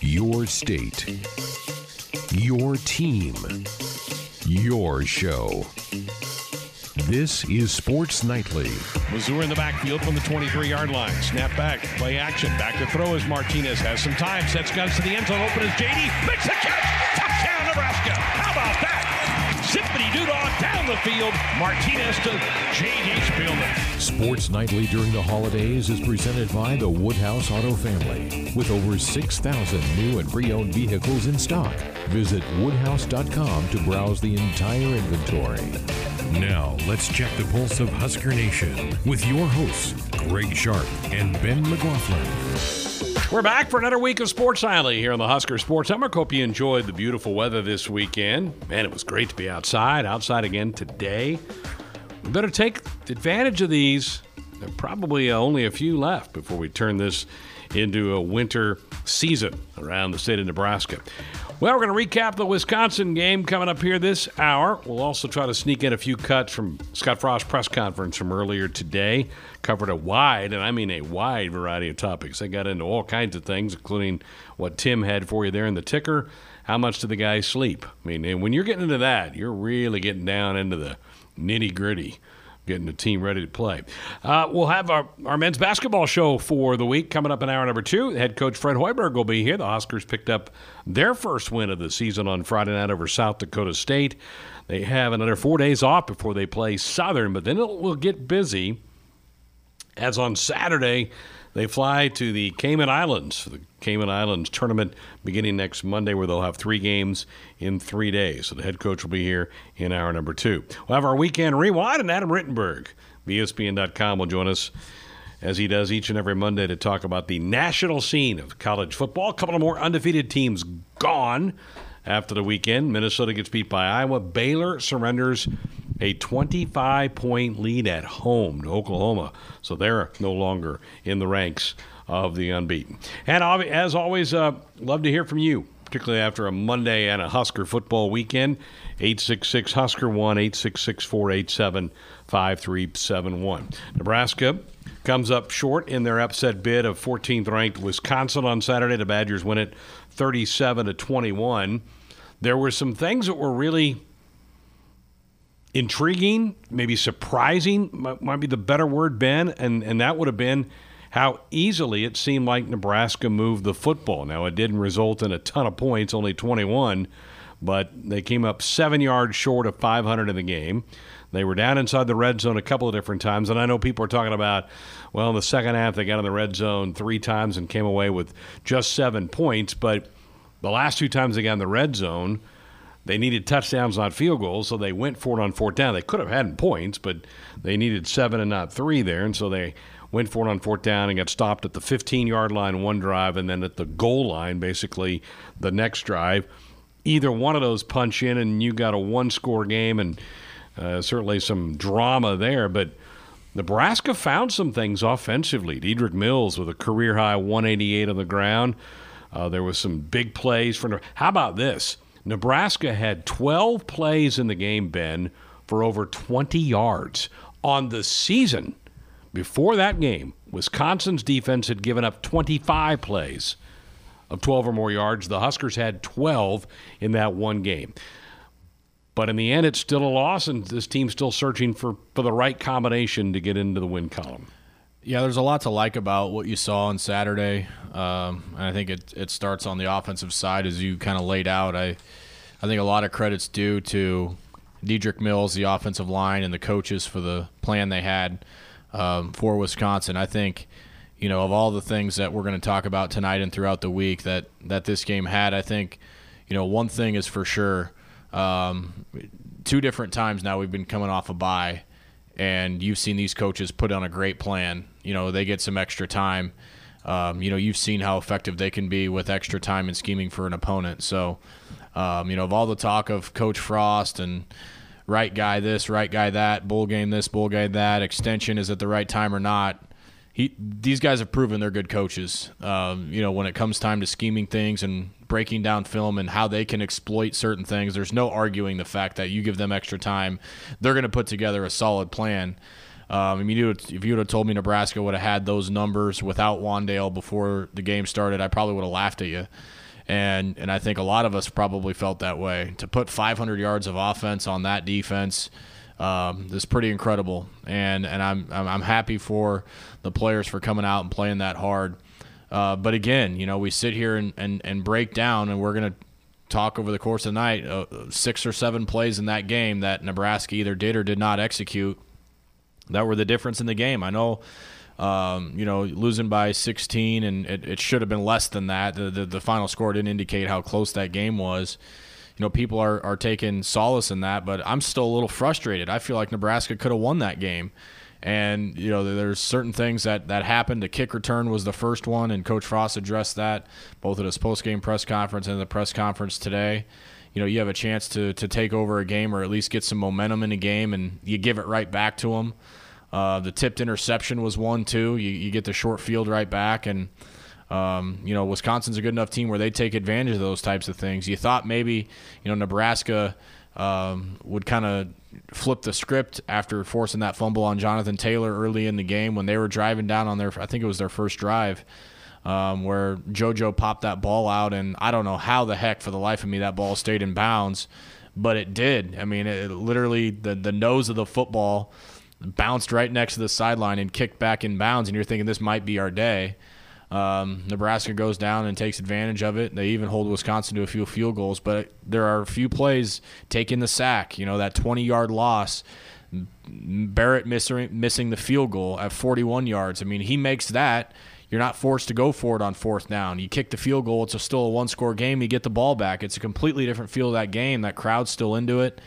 Your state. Your team. Your show. This is Sports Nightly. Missouri in the backfield from the 23 yard line. Snap back, play action. Back to throw as Martinez has some time. Sets guns to the end zone. Open as JD. Makes the catch. Down the field. Martinez to JD Spielman. Sports Nightly during the holidays is presented by the Woodhouse Auto Family. With over 6,000 new and pre owned vehicles in stock, visit woodhouse.com to browse the entire inventory. Now, let's check the pulse of Husker Nation with your hosts, Greg Sharpe and Ben McLaughlin. We're back for another week of Sports Nightly here on the Husker Sports Network. Hope you enjoyed the beautiful weather this weekend. Man, it was great to be outside. Outside again today. We better take advantage of these. There are probably uh, only a few left before we turn this into a winter season around the state of Nebraska. Well, we're going to recap the Wisconsin game coming up here this hour. We'll also try to sneak in a few cuts from Scott Frost's press conference from earlier today. Covered a wide, and I mean a wide variety of topics. They got into all kinds of things, including what Tim had for you there in the ticker. How much do the guys sleep? I mean, when you're getting into that, you're really getting down into the nitty gritty getting the team ready to play. Uh, we'll have our, our men's basketball show for the week coming up in hour number two. Head coach Fred Hoiberg will be here. The Huskers picked up their first win of the season on Friday night over South Dakota State. They have another four days off before they play Southern, but then it will get busy as on Saturday they fly to the Cayman Islands the Cayman Islands tournament beginning next Monday, where they'll have three games in three days. So the head coach will be here in hour number two. We'll have our weekend rewind, and Adam Rittenberg, ESPN.com, will join us as he does each and every Monday to talk about the national scene of college football. A couple of more undefeated teams gone after the weekend. Minnesota gets beat by Iowa. Baylor surrenders a 25 point lead at home to Oklahoma. So they're no longer in the ranks of the unbeaten. And as always, uh, love to hear from you, particularly after a Monday and a Husker football weekend. 866 Husker 1 866 487 5371. Nebraska comes up short in their upset bid of 14th ranked Wisconsin on Saturday. The Badgers win it 37 to 21. There were some things that were really intriguing, maybe surprising, might, might be the better word, Ben, and, and that would have been how easily it seemed like Nebraska moved the football. Now, it didn't result in a ton of points, only 21, but they came up seven yards short of 500 in the game. They were down inside the red zone a couple of different times, and I know people are talking about, well, in the second half they got in the red zone three times and came away with just seven points, but the last two times they got in the red zone – they needed touchdowns, not field goals, so they went for it on fourth down. They could have had points, but they needed seven and not three there, and so they went for it on fourth down and got stopped at the 15 yard line one drive, and then at the goal line, basically the next drive. Either one of those punch in, and you got a one score game, and uh, certainly some drama there, but. Nebraska found some things offensively. Dedrick Mills with a career high 188 on the ground. Uh, there was some big plays for. How about this? Nebraska had 12 plays in the game, Ben, for over 20 yards. On the season, before that game, Wisconsin's defense had given up 25 plays of 12 or more yards. The Huskers had 12 in that one game. But in the end, it's still a loss, and this team's still searching for, for the right combination to get into the win column. Yeah, there's a lot to like about what you saw on Saturday. Um, and I think it, it starts on the offensive side as you kind of laid out. I I think a lot of credits due to Dedrick Mills, the offensive line, and the coaches for the plan they had um, for Wisconsin. I think, you know, of all the things that we're going to talk about tonight and throughout the week that that this game had, I think, you know, one thing is for sure. Um, two different times now we've been coming off a bye and you've seen these coaches put on a great plan. You know, they get some extra time. Um, you know, you've seen how effective they can be with extra time and scheming for an opponent. So, um, you know, of all the talk of Coach Frost and right guy this, right guy that, bowl game this, bowl game that, extension is at the right time or not. He, these guys have proven they're good coaches. Um, you know, when it comes time to scheming things and breaking down film and how they can exploit certain things, there's no arguing the fact that you give them extra time, they're going to put together a solid plan. Um, I mean, if you would have told me Nebraska would have had those numbers without Wan'Dale before the game started, I probably would have laughed at you. And and I think a lot of us probably felt that way. To put 500 yards of offense on that defense um, is pretty incredible. And and I'm I'm happy for the players for coming out and playing that hard. Uh, but again, you know, we sit here and, and, and break down, and we're going to talk over the course of the night uh, six or seven plays in that game that Nebraska either did or did not execute that were the difference in the game. I know um, you know, losing by 16, and it, it, should have been less than that. The, the, the final score didn't indicate how close that game was. You know, people are, are taking solace in that, but I'm still a little frustrated. I feel like Nebraska could have won that game. And, you know, there's certain things that, that happened. The kick return was the first one, and Coach Frost addressed that both at his post-game press conference and the press conference today. You know, you have a chance to, to take over a game or at least get some momentum in a game, and you give it right back to them. Uh, the tipped interception was one too. You, you, get the short field right back, and um, you know Wisconsin's a good enough team where they take advantage of those types of things. You thought maybe you know Nebraska um, would kind of flip the script after forcing that fumble on Jonathan Taylor early in the game when they were driving down on their I think it was their first drive. Um, where JoJo popped that ball out, and I don't know how the heck, for the life of me, that ball stayed in bounds, but it did. I mean, it literally the the nose of the football bounced right next to the sideline and kicked back in bounds, and you're thinking this might be our day. Um, Nebraska goes down and takes advantage of it. They even hold Wisconsin to a few field goals, but there are a few plays taking the sack. You know that 20 yard loss. Barrett missing missing the field goal at 41 yards. I mean, he makes that. You're not forced to go for it on fourth down. You kick the field goal. It's a still a one score game. You get the ball back. It's a completely different feel of that game. That crowd's still into it.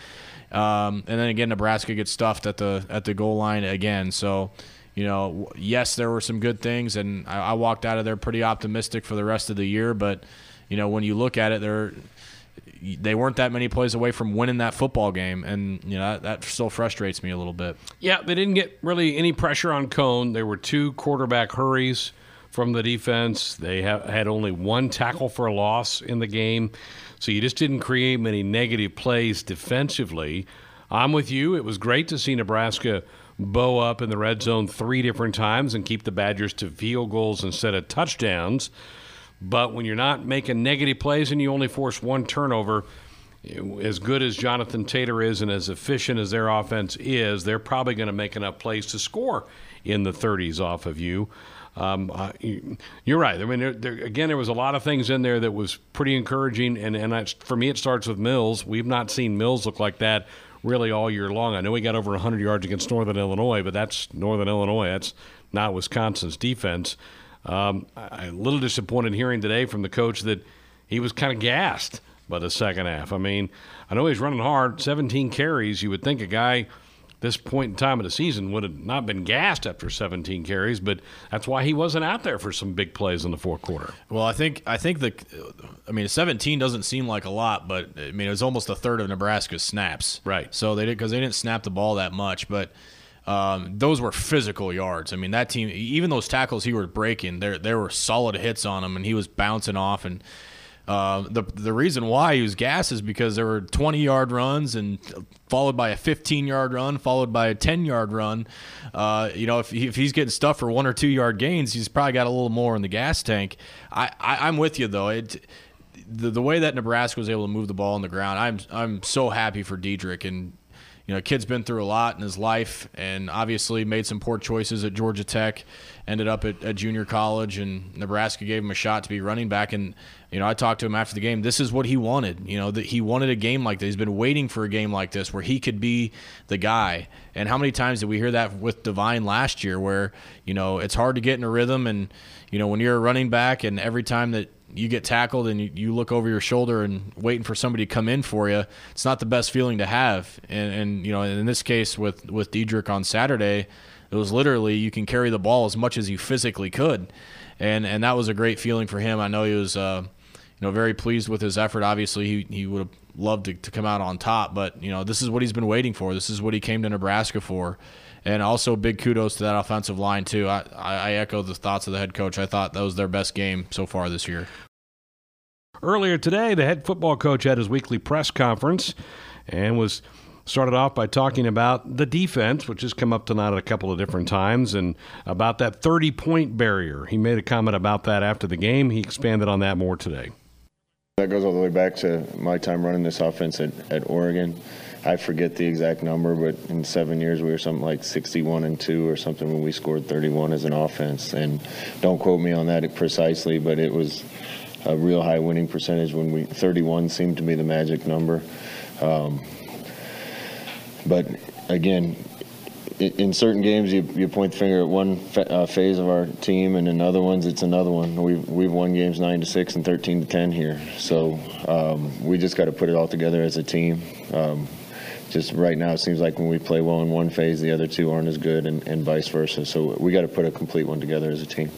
Um, and then again, Nebraska gets stuffed at the at the goal line again. So, you know, yes, there were some good things, and I, I walked out of there pretty optimistic for the rest of the year. But, you know, when you look at it, they're they weren't that many plays away from winning that football game, and you know that, that, still frustrates me a little bit. Yeah, they didn't get really any pressure on Coan. There were two quarterback hurries from the defense. They ha- had only one tackle for a loss in the game. So you just didn't create many negative plays defensively. I'm with you. It was great to see Nebraska bow up in the red zone three different times and keep the Badgers to field goals instead of touchdowns. But when you're not making negative plays and you only force one turnover, as good as Jonathan Taylor is and as efficient as their offense is, they're probably going to make enough plays to score in the 30s off of you. Um, uh, you're right. I mean, there, there, again, there was a lot of things in there that was pretty encouraging, and and I, for me, it starts with Mills. We've not seen Mills look like that really all year long. I know he got over 100 yards against Northern Illinois, but that's Northern Illinois. That's not Wisconsin's defense. Um, I, a little disappointed hearing today from the coach that he was kind of gassed by the second half. I mean, I know he's running hard, 17 carries. You would think a guy – this point in time of the season would have not been gassed after 17 carries, but that's why he wasn't out there for some big plays in the fourth quarter. Well, I think I think the, I mean, 17 doesn't seem like a lot, but I mean, it was almost a third of Nebraska's snaps. Right. So they did because they didn't snap the ball that much, but. Um, those were physical yards. I mean, that team, even those tackles he was breaking, there there were solid hits on him, and he was bouncing off. And uh, the the reason why he was gas is because there were 20 yard runs and followed by a 15 yard run, followed by a 10 yard run. Uh, you know, if, if he's getting stuff for one or two yard gains, he's probably got a little more in the gas tank. I, I am with you though. It the, the way that Nebraska was able to move the ball on the ground, I'm I'm so happy for Dedrick and you know, kid's been through a lot in his life and obviously made some poor choices at Georgia Tech, ended up at, at, junior college, and Nebraska gave him a shot to be running back. And, you know, I talked to him after the game. This is what he wanted. You know, that he wanted a game like this. He's been waiting for a game like this where he could be the guy. And how many times did we hear that with Devine last year where, you know, it's hard to get in a rhythm and, you know, when you're a running back and every time that you get tackled and you, you look over your shoulder and waiting for somebody to come in for you, it's not the best feeling to have. And, and you know, in this case with with Dedrick on Saturday, it was literally you can carry the ball as much as you physically could, and and that was a great feeling for him. I know he was. Uh, you know, very pleased with his effort. Obviously, he, he would have loved to, to come out on top, but you know, this is what he's been waiting for. This is what he came to Nebraska for, and also big kudos to that offensive line too. I, I echo the thoughts of the head coach. I thought that was their best game so far this year. Earlier today, the head football coach had his weekly press conference and was started off by talking about the defense, which has come up tonight at a couple of different times, and about that 30 point barrier. He made a comment about that after the game. He expanded on that more today. That goes all the way back to my time running this offense at, at Oregon. I forget the exact number, but in seven years we were something like 61 and two or something when we scored 31 as an offense. And don't quote me on that precisely, but it was a real high winning percentage when we 31 seemed to be the magic number. Um, but again, in certain games, you, you point the finger at one uh, phase of our team, and in other ones, it's another one. We've we've won games nine to six and thirteen to ten here, so um, we just got to put it all together as a team. Um, just right now, it seems like when we play well in one phase, the other two aren't as good, and, and vice versa. So we got to put a complete one together as a team.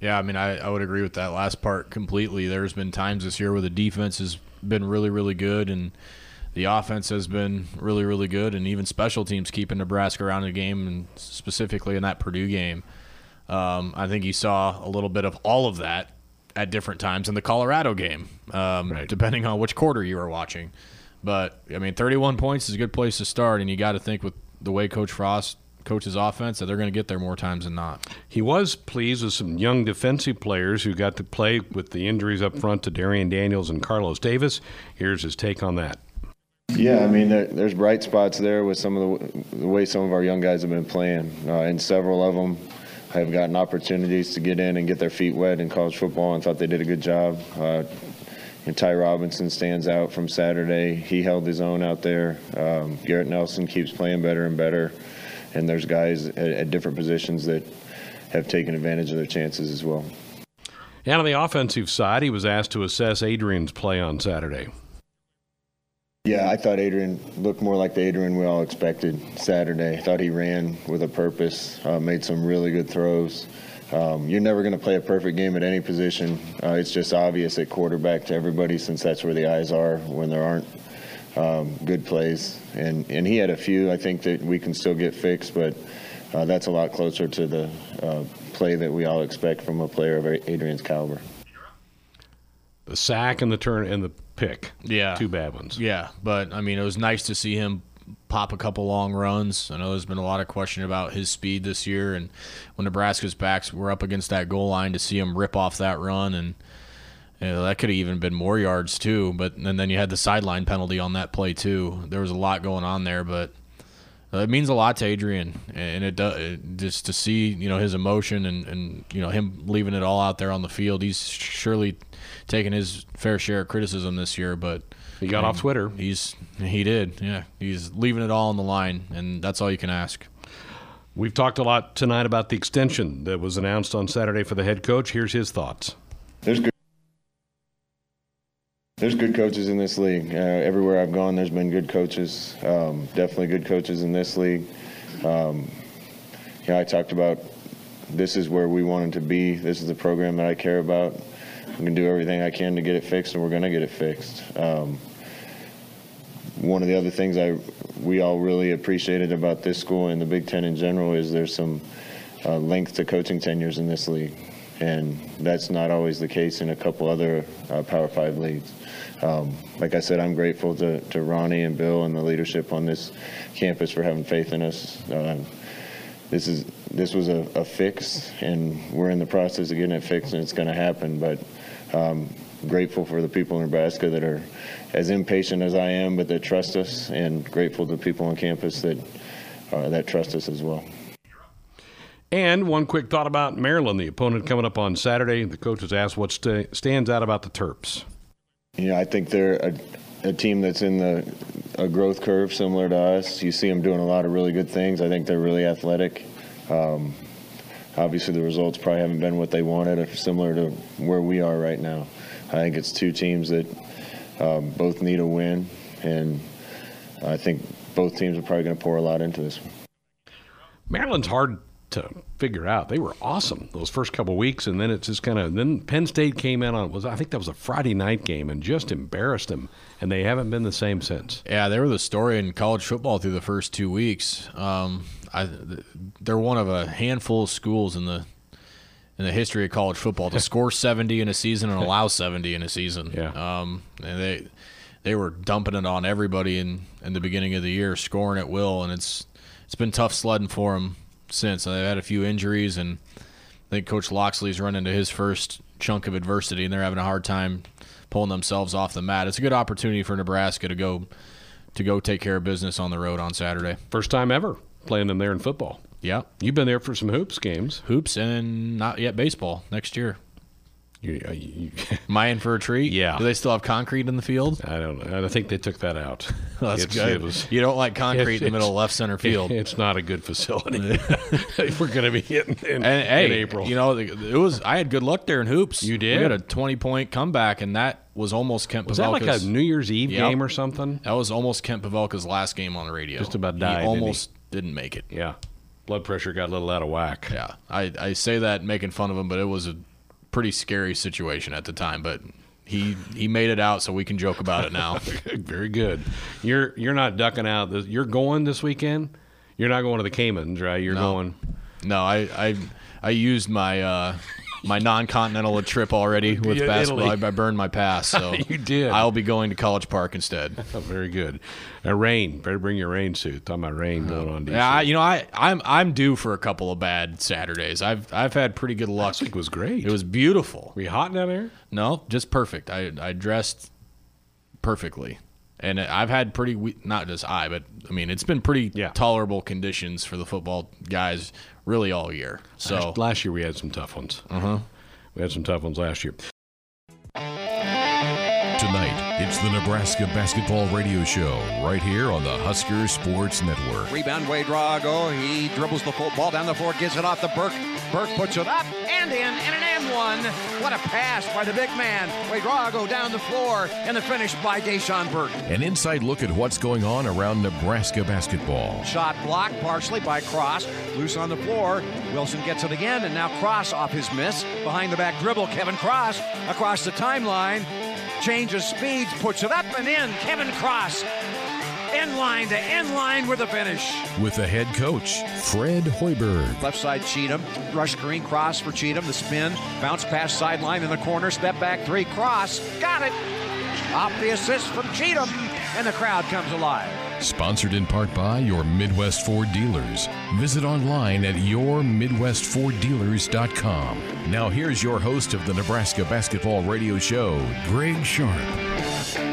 Yeah, I mean, I, I would agree with that last part completely. There's been times this year where the defense has been really, really good, and the offense has been really, really good, and even special teams keeping Nebraska around the game, and specifically in that Purdue game. Um, I think you saw a little bit of all of that at different times in the Colorado game, um, right. depending on which quarter you were watching. But I mean, 31 points is a good place to start, and you got to think with the way Coach Frost coaches offense that they're going to get there more times than not. He was pleased with some young defensive players who got to play with the injuries up front to Darrion Daniels and Carlos Davis. Here's his take on that. Yeah, I mean, there, there's bright spots there with some of the, the, way some of our young guys have been playing, uh, and several of them have gotten opportunities to get in and get their feet wet in college football, and thought they did a good job. Uh, and Ty Robinson stands out from Saturday. He held his own out there. Um, Garrett Nelson keeps playing better and better, and there's guys at, at different positions that have taken advantage of their chances as well. And on the offensive side, he was asked to assess Adrian's play on Saturday. Yeah, I thought Adrian looked more like the Adrian we all expected Saturday. I thought he ran with a purpose, uh, made some really good throws. Um, you're never going to play a perfect game at any position. Uh, it's just obvious at quarterback to everybody since that's where the eyes are when there aren't um, good plays. And, and he had a few, I think, that we can still get fixed, but uh, that's a lot closer to the uh, play that we all expect from a player of Adrian's caliber. The sack and the turn and the pick. Yeah. Two bad ones. Yeah, but I mean, it was nice to see him pop a couple long runs. I know there's been a lot of question about his speed this year, and when Nebraska's backs were up against that goal line, to see him rip off that run, and you know, that could have even been more yards too. But and then you had the sideline penalty on that play too. There was a lot going on there, but it means a lot to Adrian, and it does just to see you know his emotion and and you know him leaving it all out there on the field. He's surely taken his fair share of criticism this year, but he got off Twitter. He's he did, yeah. He's leaving it all on the line, and that's all you can ask. We've talked a lot tonight about the extension that was announced on Saturday for the head coach. Here's his thoughts. There's good. There's good coaches in this league. Uh, everywhere I've gone, there's been good coaches. Um, definitely good coaches in this league. Um, I talked about this is where we wanted to be. This is the program that I care about. I'm going to do everything I can to get it fixed, and we're going to get it fixed. Um, one of the other things I we all really appreciated about this school and the Big Ten in general is there's some uh, length to coaching tenures in this league, and that's not always the case in a couple other uh, Power Five leagues. Um, like I said, I'm grateful to, to Ronnie and Bill and the leadership on this campus for having faith in us. Uh, this is this was a, a, fix, and we're in the process of getting it fixed, and it's going to happen. But um, grateful for the people in Nebraska that are as impatient as I am, but that trust us, and grateful to the people on campus that uh, that trust us as well. And one quick thought about Maryland, the opponent coming up on Saturday. The coach has asked what st- stands out about the Terps. Yeah, I think they're a, a team that's in the a growth curve similar to us. You see them doing a lot of really good things. I think they're really athletic. Um, obviously, the results probably haven't been what they wanted, similar to where we are right now. I think it's two teams that um, both need a win, and I think both teams are probably going to pour a lot into this. Maryland's hard to figure out. They were awesome those first couple weeks, and then it's just kind of. Then Penn State came in on was I think that was a Friday night game and just embarrassed them, and they haven't been the same since. Yeah, they were the story in college football through the first two weeks. Um, I, they're one of a handful of schools in the in the history of college football to score 70 in a season and allow 70 in a season. Yeah. Um, and they they were dumping it on everybody in in the beginning of the year, scoring at will, and it's it's been tough sledding for them since. They've had a few injuries, and I think Coach Locksley's run into his first chunk of adversity, and they're having a hard time pulling themselves off the mat. It's a good opportunity for Nebraska to go to go take care of business on the road on Saturday. First time ever playing them there in football. Yeah, You've been there for some hoops games. hoops and not yet baseball next year. You, uh, you, Am I in for a treat? Yeah. Do they still have concrete in the field? I don't know. I think they took that out. That's It's- good. It was, you don't like concrete in the middle of left center field. It's not a good facility. We're going to be hitting in, And hey, April. you know, it was I had good luck there in hoops. You did? We had a twenty point comeback, and that was almost Kent was that like a Pavelka's. New Year's Eve Yep. game or something? that was almost Kent Pavelka's last game on the radio. Just about died, he? almost didn't make it. Yeah. Blood pressure got a little out of whack. Yeah, I, I say that making fun of him, but it was a pretty scary situation at the time. But he he made it out, so we can joke about it now. Very good. You're you're not ducking out. This, you're going this weekend. You're not going to the Caymans, right? You're No. going. no, I I I used my uh, my non continental trip already with Yeah, basketball. Italy. I, burned my pass, so You did. I'll be going to College Park instead. Very good. Uh, rain. Better bring your rain suit. Talking about rain going on. DC. Yeah, you know, I I'm I'm due for a couple of bad Saturdays. I've I've had pretty good luck. Last week was great. It was beautiful. Were you hot down there? No, just perfect. I I dressed perfectly, and I've had pretty we- not just I, but I mean it's been pretty Yeah. tolerable conditions for the football guys really all year. So last, last year we had some tough ones. Uh huh. We had some tough ones last year. Tonight, it's the Nebraska Basketball Radio Show right here on the Husker Sports Network. Rebound, Ouedraogo. He dribbles the ball down the floor, gives it off to Burke. Burke puts it up and in, and an and one. What a pass by the big man. Ouedraogo down the floor, and the finish by Dachon Burke. An inside look at what's going on around Nebraska basketball. Shot blocked partially by Cross. Loose on the floor. Wilson gets it again, and now Cross off his miss. Behind the back dribble, Kevin Cross across the timeline. Changes speeds, puts it up and in. Kevin Cross. End line to end line with a finish. With the head coach, Fred Hoiberg. Left side Cheatham. Rush screen cross for Cheatham. The spin. Bounce pass sideline in the corner. Step back three. Cross. Got it. Off the assist from Cheatham. And the crowd comes alive. Sponsored in part by your Midwest Ford dealers. Visit online at yourmidwestforddealers.com. Now, here's your host of the Nebraska Basketball Radio Show, Greg Sharpe.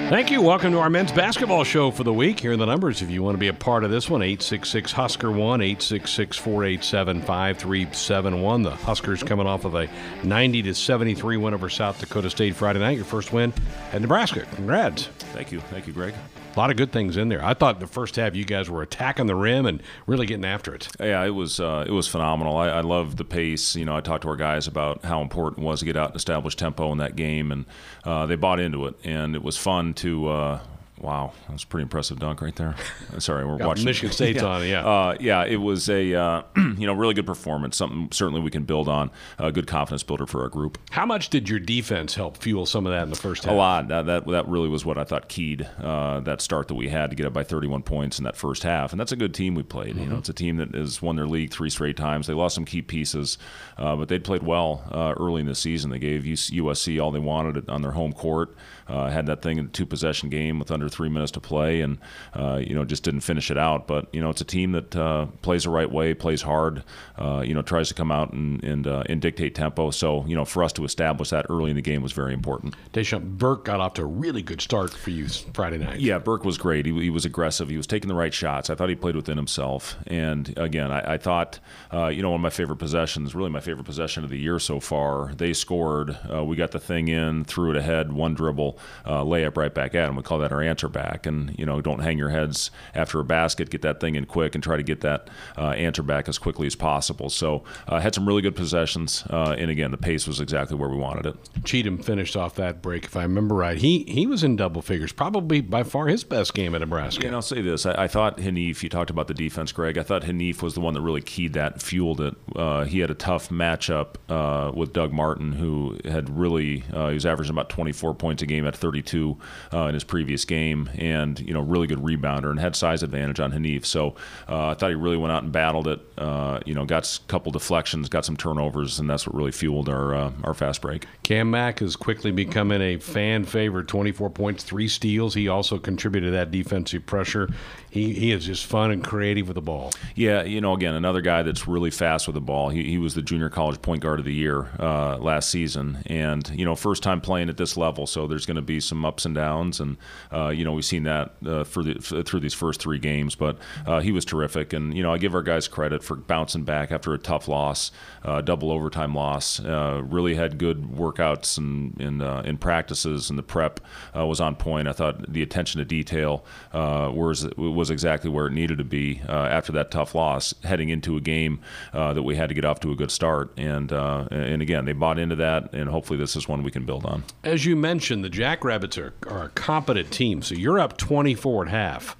Thank you. Welcome to our men's basketball show for the week. Here are the numbers if you want to be a part of this one 866 Husker 1, 866 487 5371. The Huskers coming off of a 90 to 73 win over South Dakota State Friday night. Your first win at Nebraska. Congrats. Thank you. Thank you, Greg. A lot of good things in there. I thought the first half you guys were attacking the rim and really getting after it. Yeah, it was uh, it was phenomenal. I, I loved the pace. You know, I talked to our guys about how important it was to get out and establish tempo in that game, and uh, they bought into it. And it was fun to. Uh, wow, that was a pretty impressive dunk right there. Uh, Sorry, we're watching Michigan State's on it, yeah. Uh, yeah, it was a uh, you know really good performance. Something certainly we can build on. A good confidence builder for our group. How much did your defense help fuel some of that in the first half? A lot. That, that that really was what I thought keyed uh, that start that we had to get up by 31 points in that first half. And that's a good team we played. You know, it's a team that has won their league three straight times. They lost some key pieces, uh, but they'd played well uh, early in the season. They gave USC all they wanted on their home court. Uh, had that thing in a two possession game with under three minutes to play, and uh, you know just didn't finish it out. But you know, it's a team that uh, plays the right way, plays hard. Uh, you know, tries to come out and and, uh, and dictate tempo. So you know, for us to establish that early in the game was very important. Dachon Burke got off to a really good start for you Friday night. Yeah, Burke was great. He, he was aggressive. He was taking the right shots. I thought he played within himself. And again, I, I thought, uh, you know, one of my favorite possessions, really my favorite possession of the year so far. They scored. Uh, we got the thing in, threw it ahead, one dribble, uh, layup right back at him. We call that our answer back. And you know, don't hang your heads after a basket. Get that thing in quick and try to get that uh, answer back as quickly as possible. So uh, had some really good possessions. Uh, and again, the pace was exactly where we wanted it. Cheatham finished off that break, if I remember right. He he was in double figures, probably by far his best game at Nebraska. And I'll say this: I, I thought Haanif. You talked about the defense, Greg. I thought Haanif was the one that really keyed that fueled it. Uh, he had a tough matchup uh, with Doug Martin, who had really uh, he was averaging about 24 points a game at 32 uh, in his previous game. and you know, really good rebounder and had size advantage on Haanif. So uh, I thought he really went out and battled it. Uh, you know, got a couple deflections, got some turnovers, and that's what really fueled our uh, our fast break. Cam Mack is quickly becoming a fan favorite. 24 points, three steals. He also contributed to that defensive pressure. He, he is just fun and creative with the ball. Yeah, you know, again, another guy that's really fast with the ball. He, he was the junior college point guard of the year uh, last season, and you know, first time playing at this level. So there's going to be some ups and downs, and uh, you know, we've seen that uh, for the, through these first three games. But uh, he was terrific, and you know, I give our guys credit for bouncing back after a tough loss, uh, double overtime loss. Uh, really had good workouts and in in practices, and the prep was on point. I thought the attention to detail was was exactly where it needed to be after that tough loss, heading into a game that we had to get off to a good start. And and again, they bought into that, and hopefully this is one we can build on. As you mentioned, the Jackrabbits are, are a competent team. So you're up 24 at half.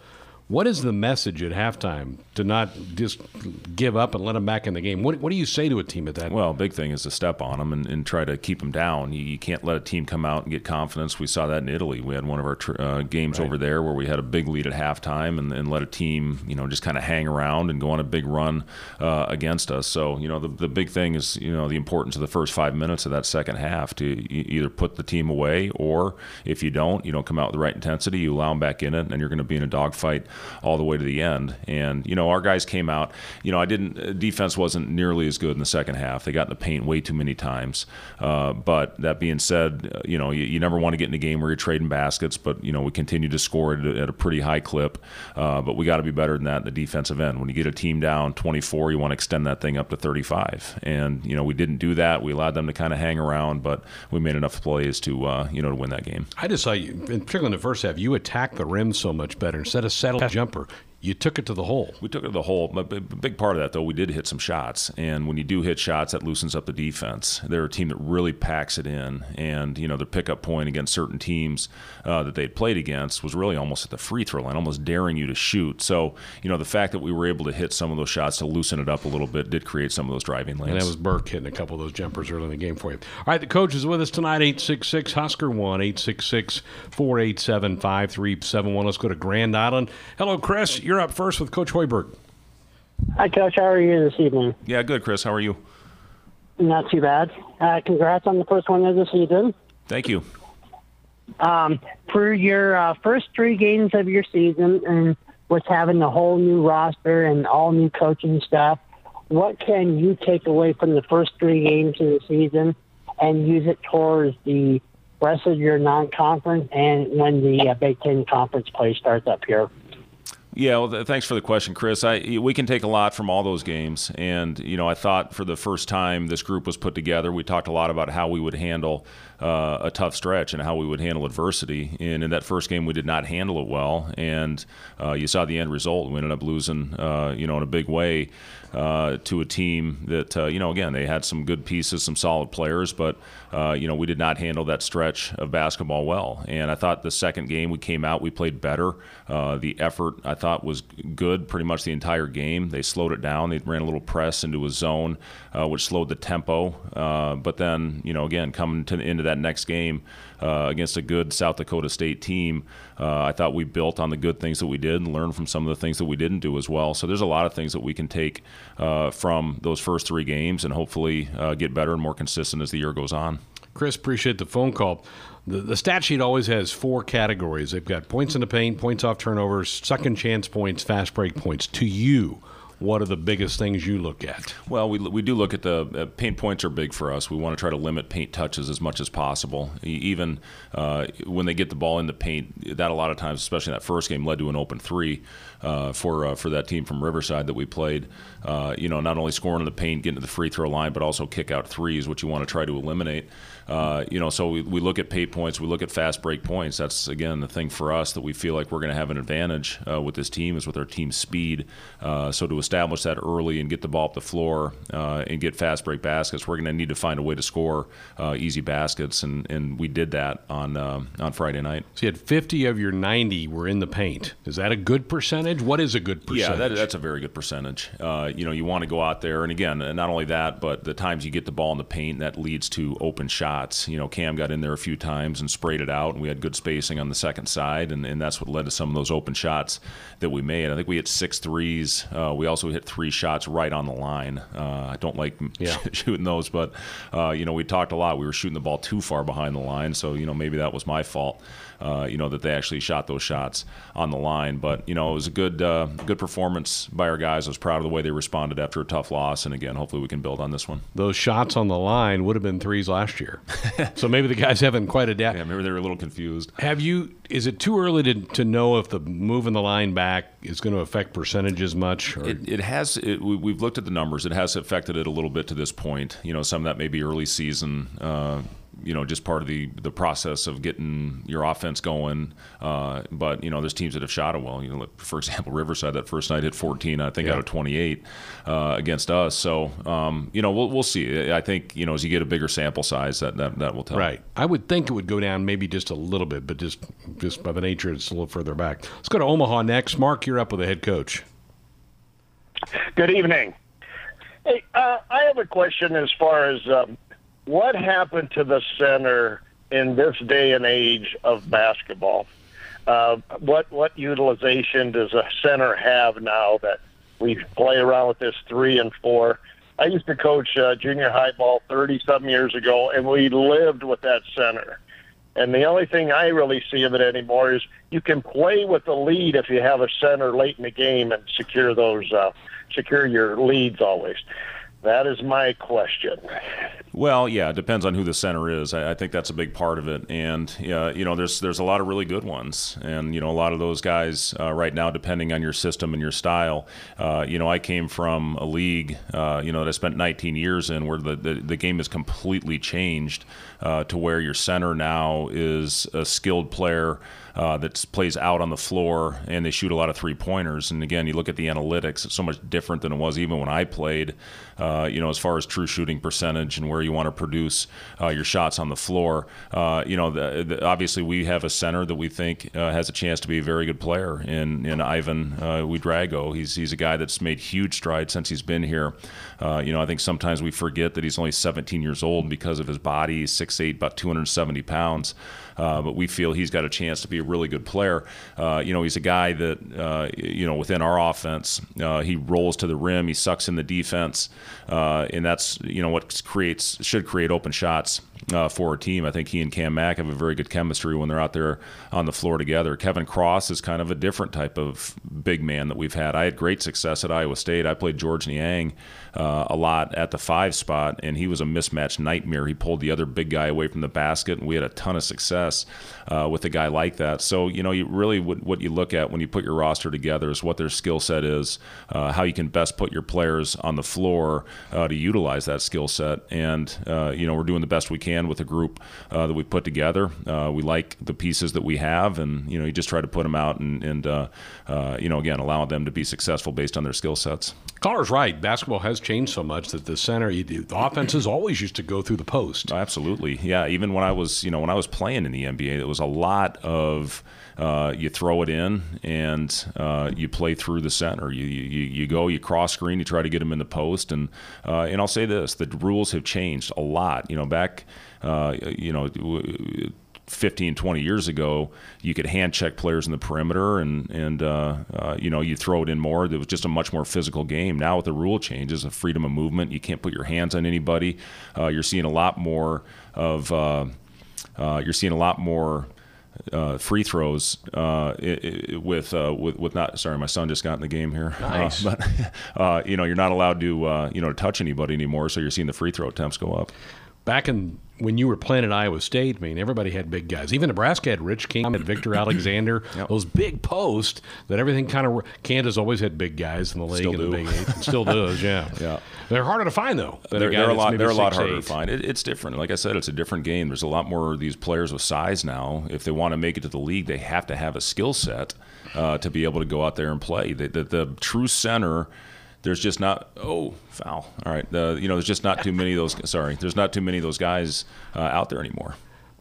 What is the message at halftime to not just give up and let them back in the game? What, what do you say to a team at that? Well, big thing is to step on them and, and try to keep them down. You, you, can't let a team come out and get confidence. We saw that in Italy. We had one of our tr- uh, games right. over there where we had a big lead at halftime and, and let a team, you know, just kind of hang around and go on a big run uh, against us. So, you know, the, the big thing is, you know, the importance of the first five minutes of that second half to either put the team away or if you don't, you don't come out with the right intensity, you allow them back in it, and you're going to be in a dogfight all the way to the end. And you know, our guys came out. You know, I didn't. Uh, defense wasn't nearly as good in the second half. They got in the paint way too many times. Uh, but that being said, uh, you know, you, you, never want to get in a game where you're trading baskets. But you know, we continue to score at, at a pretty high clip. Uh, but we got to be better than that in the defensive end. When you get a team down 24, you want to extend that thing up to 35. And you know, we didn't do that. We allowed them to kind of hang around, but we made enough plays to uh, you know to win that game. I just saw you, particularly in the first half, you attacked the rim so much better instead of settle jumper you took it to the hole. We took it to the hole. But a big part of that, though, we did hit some shots. And when you do hit shots, that loosens up the defense. They're a team that really packs it in. And, you know, their pickup point against certain teams uh, that they'd played against was really almost at the free throw line, almost daring you to shoot. So, you know, the fact that we were able to hit some of those shots to loosen it up a little bit did create some of those driving lanes. And that was Burke hitting a couple of those jumpers early in the game for you. All right, the coach is with us tonight, 866 Husker 1, 866 487 5371. Let's go to Grand Island. Hello, Chris. You're up first with Coach Hoiberg. Hi, Coach. How are you this evening? Yeah, good, Chris. How are you? Not too bad. Uh, congrats on the first one of the season. Thank you. Um, for your uh, first three games of your season, and with having a whole new roster and all new coaching staff, what can you take away from the first three games of the season and use it towards the rest of your non-conference and when the uh, Big Ten conference play starts up here? Yeah, well, th- thanks for the question, Chris. I, we can take a lot from all those games, and you know, I thought for the first time this group was put together, we talked a lot about how we would handle uh, a tough stretch and how we would handle adversity. And in that first game, we did not handle it well, and uh, you saw the end result. We ended up losing, uh, you know, in a big way uh, to a team that, uh, you know, again, they had some good pieces, some solid players, but uh, you know, we did not handle that stretch of basketball well. And I thought the second game we came out, we played better. the effort I thought was good pretty much the entire game. They slowed it down. They ran a little press into a zone, which slowed the tempo. but then, you know, again, coming to the end of that next game uh, against a good South Dakota State team, uh, I thought we built on the good things that we did and learned from some of the things that we didn't do as well. So there's a lot of things that we can take uh, from those first three games and hopefully uh, get better and more consistent as the year goes on. Chris, appreciate the phone call. The, the stat sheet always has four categories. They've got points in the paint, points off turnovers, second chance points, fast break points. To you, what are the biggest things you look at? Well, we, we do look at the uh, paint points are big for us. We want to try to limit paint touches as much as possible. Even uh, when they get the ball in the paint, that a lot of times, especially that first game, led to an open three uh, for uh, for that team from Riverside that we played. Uh, you know, not only scoring in the paint, getting to the free throw line, but also kick out threes, which you want to try to eliminate. Uh, you know, so we, we look at paint points, we look at fast break points. That's again the thing for us that we feel like we're going to have an advantage with this team is with our team speed. So to establish that early and get the ball up the floor uh, and get fast break baskets, we're going to need to find a way to score uh, easy baskets, and, and we did that on uh, on Friday night. So you had 50 of your 90 were in the paint. Is that a good percentage? What is a good percentage? Yeah, that, that's a very good percentage. Uh, you know, you want to go out there, and again, not only that, but the times you get the ball in the paint, that leads to open shots. You know, Cam got in there a few times and sprayed it out, and we had good spacing on the second side, and, and that's what led to some of those open shots that we made. I think we hit six threes. Uh, we also hit three shots right on the line. Uh, I don't like yeah. shooting those, but uh, you know, we talked a lot. We were shooting the ball too far behind the line, so you know maybe that was my fault. Uh, you know that they actually shot those shots on the line. But you know it was a good uh, good performance by our guys. I was proud of the way they responded after a tough loss, and again, hopefully we can build on this one. Those shots on the line would have been threes last year, so maybe the guys haven't quite adapted. Yeah, maybe they were a little confused. Have you? Is it too early to, to know if the moving the line back is going to affect percentages much? It, it, has. It, we, have looked at the numbers. It has affected it a little bit to this point. You know, some of that may be early season. Uh, you know, just part of the the process of getting your offense going. Uh, but you know, there's teams that have shot it well. You know, for example, Riverside that first night hit 14, I think, yeah. out of 28 uh, against us. So um, you know, we'll we'll see. I think you know, as you get a bigger sample size, that that, that will tell. Right. I would think it would go down maybe just a little bit, but just just by the nature, it's a little further back. Let's go to Omaha next. Mark, you're up with the head coach. Good evening. Hey, uh, I have a question as far as um, what happened to the center in this day and age of basketball? Uh, what what utilization does a center have now that we play around with this three and four? I used to coach uh, junior high ball 30 some years ago, and we lived with that center. And the only thing I really see of it anymore is you can play with the lead if you have a center late in the game and secure those, uh, secure your leads always. That is my question. Well, yeah, it depends on who the center is. I, I think that's a big part of it, and yeah, you know, there's there's a lot of really good ones, and you know, a lot of those guys uh, right now, depending on your system and your style. Uh, you know, I came from a league, uh, you know, that I spent 19 years in, where the the, the game has completely changed uh, to where your center now is a skilled player uh, that plays out on the floor, and they shoot a lot of three pointers. And again, you look at the analytics; it's so much different than it was even when I played. Uh, you know, as far as true shooting percentage and where you want to produce uh, your shots on the floor. Uh, you know, the, the, obviously we have a center that we think uh, has a chance to be a very good player in in Ivan uh, Ouedraogo. He's he's a guy that's made huge strides since he's been here. you know, I think sometimes we forget that he's only 17 years old because of his body. He's 6'8", about 270 pounds. Uh, but we feel he's got a chance to be a really good player. Uh, you know, he's a guy that, uh, you know, within our offense, uh, he rolls to the rim, he sucks in the defense, uh, and that's, you know, what creates, should create open shots uh, for a team. I think he and Cam Mack have a very good chemistry when they're out there on the floor together. Kevin Cross is kind of a different type of big man that we've had. I had great success at Iowa State. I played George Niang uh, a lot at the five spot, and he was a mismatch nightmare. He pulled the other big guy away from the basket, and we had a ton of success uh, with a guy like that. So, you know, you really what you look at when you put your roster together is what their skill set is, uh, how you can best put your players on the floor uh, to utilize that skill set. And, uh, you know, we're doing the best we can with the group uh, that we put together. We like the pieces that we have, and you know, you just try to put them out and, and you know, again, allow them to be successful based on their skill sets. Caller's right. Basketball has changed so much that the center, the offenses always used to go through the post. Absolutely, yeah. Even when I was, you know, when I was playing in the NBA, it was a lot of uh, you throw it in and uh, you play through the center. You, you you go, you cross screen, you try to get them in the post, and uh, and I'll say this: the rules have changed a lot. You know, back uh, you know. 15, 20 years ago, you could hand check players in the perimeter and, and uh, uh, you know, you throw it in more. It was just a much more physical game. Now, with the rule changes, the freedom of movement, you can't put your hands on anybody. Uh, you're seeing a lot more of, uh, uh, you're seeing a lot more uh, free throws uh, it, it, with uh, with with not sorry my son just got in the game here uh, nice. but uh, you know you're not allowed to uh, you know touch anybody anymore so you're seeing the free throw attempts go up back in when you were playing at Iowa State, I mean, everybody had big guys. Even Nebraska had Rich King, had Victor Alexander, yep. those big posts that everything kind of. Kansas always had big guys in the league still do. the Big Eight. still does, yeah. yeah. They're harder to find though. They're, they're, a lot. They're a lot harder eight. to find. It, it's different. Like I said, it's a different game. There's a lot more of these players with size now. If they want to make it to the league, they have to have a skill set uh, to be able to go out there and play. The, the, the true center there's just not oh foul. All right, uh, you know, there's just not too many of those. Sorry, there's not too many of those guys uh, out there anymore.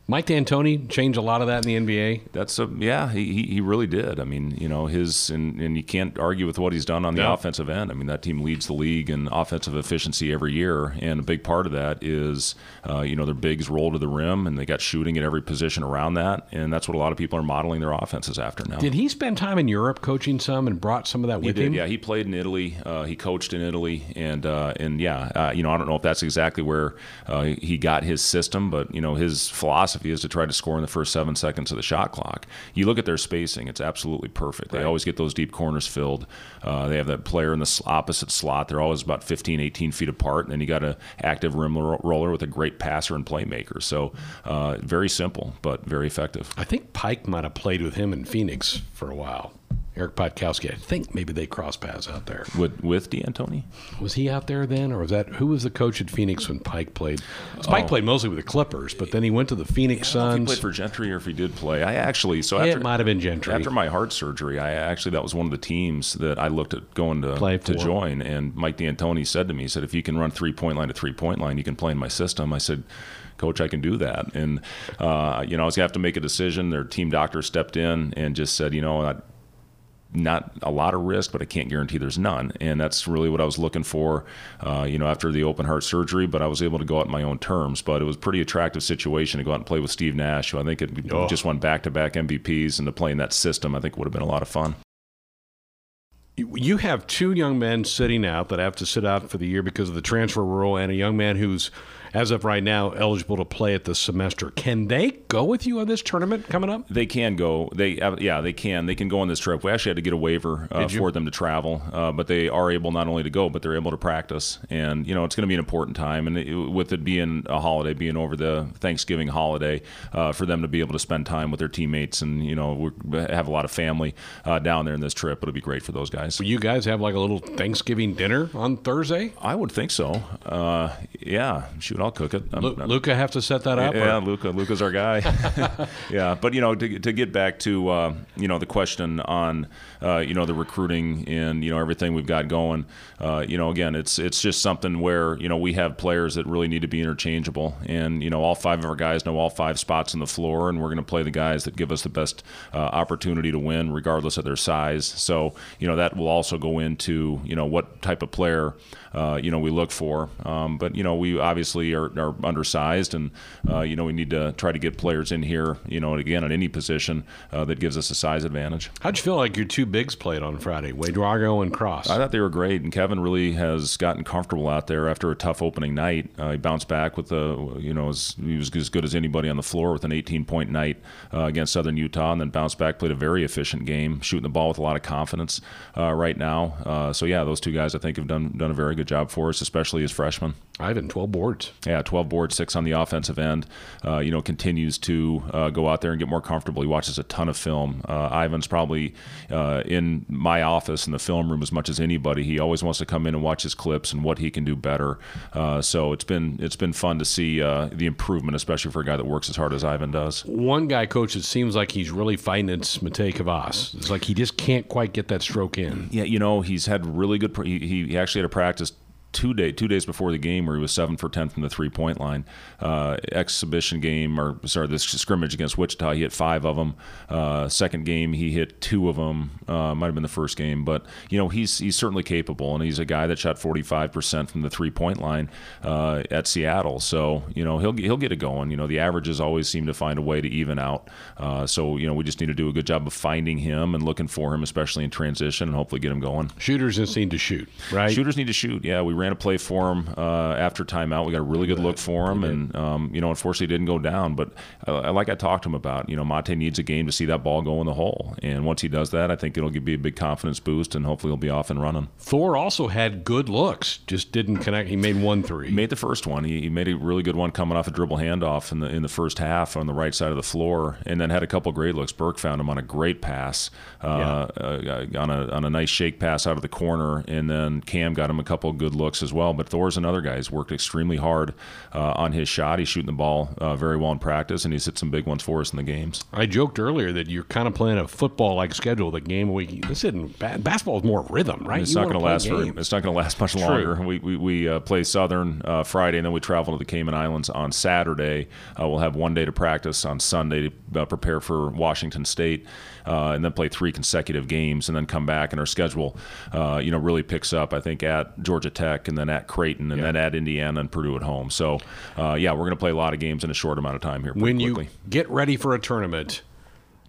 Mike D'Antoni changed a lot of that in the NBA. That's a yeah, he, he really did. I mean, you know, his and, and you can't argue with what he's done on the No. offensive end. I mean, that team leads the league in offensive efficiency every year, and a big part of that is, uh, you know, their bigs roll to the rim, and they got shooting at every position around that, and that's what a lot of people are modeling their offenses after now. Did he spend time in Europe coaching some and brought some of that with did, him? yeah. He played in Italy. Uh, he coached in Italy, and uh, and yeah, uh, you know, I don't know if that's exactly where uh, he got his system, but you know, his philosophy is to try to score in the first seven seconds of the shot clock. You look at their spacing; it's absolutely perfect. They always get those deep corners filled. Uh, they have that player in the opposite slot. They're always about 15, 18 feet apart, and then you got an active rim roller with a great passer and playmaker. So uh, very simple, but very effective. I think Pike might have played with him in Phoenix for a while. Eric Piatkowski. I think maybe they cross paths out there. With with D'Antoni. Was he out there then, or was that who was the coach at Phoenix when Pike played? Spike Oh. played mostly with the Clippers, but then he went to the Phoenix I don't know if he Suns. played for Gentry or if he did play. I actually so after, It might have been Gentry. After my heart surgery, I actually that was one of the teams that I looked at going to Play to join. And Mike D'Antoni said to me, he said, "If you can run three point line to three point line, you can play in my system." I said. Coach, I can do that, and uh, you know I was gonna have to make a decision. Their team doctor stepped in and just said, you know, I, not a lot of risk, but I can't guarantee there's none. And that's really what I was looking for, uh, you know, after the open heart surgery. But I was able to go out on my own terms. But it was a pretty attractive situation to go out and play with Steve Nash, who I think it Oh. just won back to back MVPs, and to play in that system, I think would have been a lot of fun. You have two young men sitting out that have to sit out for the year because of the transfer rule, and a young man who's, as of right now, eligible to play at the semester. Can they go with you on this tournament coming up? They can go. They uh, yeah, they can. They can go on this trip. We actually had to get a waiver uh, for them to travel, uh, but they are able not only to go, but they're able to practice. And you know, it's going to be an important time. And it, with it being a holiday, being over the Thanksgiving holiday, uh, for them to be able to spend time with their teammates, and you know, we have a lot of family uh, down there in this trip. It'll be great for those guys. Will you guys have like a little Thanksgiving dinner on Thursday? I would think so. Uh, yeah, shoot, I'll cook it. Lu- Luca have to set that up. or- Yeah, Luca. Luca's our guy. yeah, but you know, to, to get back to uh, you know the question on uh, you know the recruiting and you know everything we've got going. Uh, you know, again, it's it's just something where you know we have players that really need to be interchangeable, and you know all five of our guys know all five spots on the floor, and we're going to play the guys that give us the best uh, opportunity to win, regardless of their size. So you know that will also go into you know what type of player uh, you know we look for. Um, but you know we obviously are, are undersized, and uh, you know we need to try to get players in here. You know, again at any position uh, that gives us a size advantage. How'd you feel like your two bigs played on Friday, Ouedraogo and Cross? I thought they were great, and Kevin really has gotten comfortable out there after a tough opening night. Uh, he bounced back with a, you know, as, he was as good as anybody on the floor with an 18-point night uh, against Southern Utah, and then bounced back, played a very efficient game, shooting the ball with a lot of confidence uh, right now. Uh, so yeah, those two guys I think have done done a very good job for us, especially as freshmen. Ivan, 12 boards. Yeah, 12 boards, six on the offensive end. Uh, you know, continues to uh, go out there and get more comfortable. He watches a ton of film. Uh, Ivan's probably uh, in my office in the film room as much as anybody. He always wants to come in and watch his clips and what he can do better. Uh, so it's been it's been fun to see uh, the improvement, especially for a guy that works as hard as Ivan does. One guy, coach, it seems like he's really fighting it's Matej Kavas. It's like he just can't quite get that stroke in. Yeah, you know, he's had really good. pr- He, he actually had a practice two day two days before the game where he was seven for ten from the three point line. Uh, exhibition game or sorry, this scrimmage against Wichita, he hit five of them. Uh, second game, he hit two of them. Uh, might have been the first game, but you know he's he's certainly capable, and he's a guy that shot forty five percent from the three point line uh, at Seattle. So you know he'll he'll get it going. You know the averages always seem to find a way to even out. Uh, so you know we just need to do a good job of finding him and looking for him, especially in transition, and hopefully get him going. Shooters just need to shoot, right? Shooters need to shoot. Yeah, we ran a play for him uh, after timeout. We got a really good look for him, and um, you know, unfortunately, didn't go down. But uh, like I talked to him about, you know, Mate needs a game to see that ball go in the hole, and once he does that, I think it'll give- be a big confidence boost, and hopefully, he'll be off and running. Thor also had good looks, just didn't connect. He made one three. He made the first one. He, he made a really good one coming off a dribble handoff in the in the first half on the right side of the floor, and then had a couple great looks. Burke found him on a great pass, uh, uh, on a on a nice shake pass out of the corner, and then Cam got him a couple good looks looks as well. But Thor's another guy. He's worked extremely hard uh, on his shot. He's shooting the ball uh, very well in practice, and he's hit some big ones for us in the games. I joked earlier that you're kind of playing a football-like schedule, the game week. This isn't basketball is more rhythm, right? It's You not going to last for. It's not going to last much longer. We we, we uh, play Southern uh, Friday, and then we travel to the Cayman Islands on Saturday. Uh, we'll have one day to practice on Sunday to prepare for Washington State, uh, and then play three consecutive games, and then come back. And our schedule, uh, you know, really picks up. I think at Georgia Tech, and then at Creighton, and then at Indiana and Purdue at home. So, uh, yeah, we're going to play a lot of games in a short amount of time here. when quickly. you get ready for a tournament,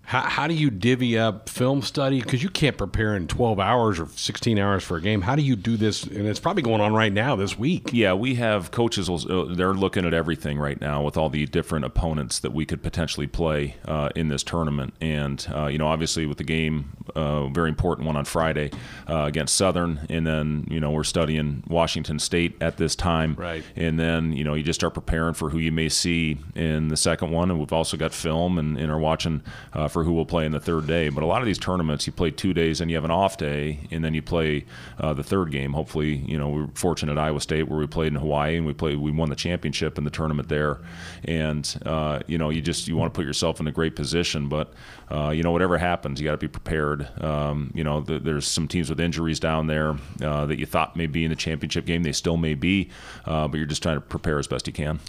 how, how do you divvy up film study? Because you can't prepare in 12 hours or 16 hours for a game. How do you do this? And it's probably going on right now this week. Yeah, we have coaches. uh, They're looking at everything right now with all the different opponents that we could potentially play uh, in this tournament. And uh, you know, obviously with the game, uh, very important one on Friday uh, against Southern, and then you know we're studying Washington State at this time. Right. And then you know you just start preparing for who you may see in the second one, and we've also got film and, and are watching uh, for who will play in the third day. But a lot of these tournaments, you play two days and you have an off day, and then you play uh, the third game. Hopefully, you know we're fortunate at Iowa State where we played in Hawaii and we played we won the championship in the tournament there, and uh, you know you just you want to put yourself in a great position. But uh, you know whatever happens, you got to be prepared. Um, you know th- there's some teams with injuries down there uh, that you thought may be in the championship game. They still may be, uh, but you're just trying to prepare as best you can.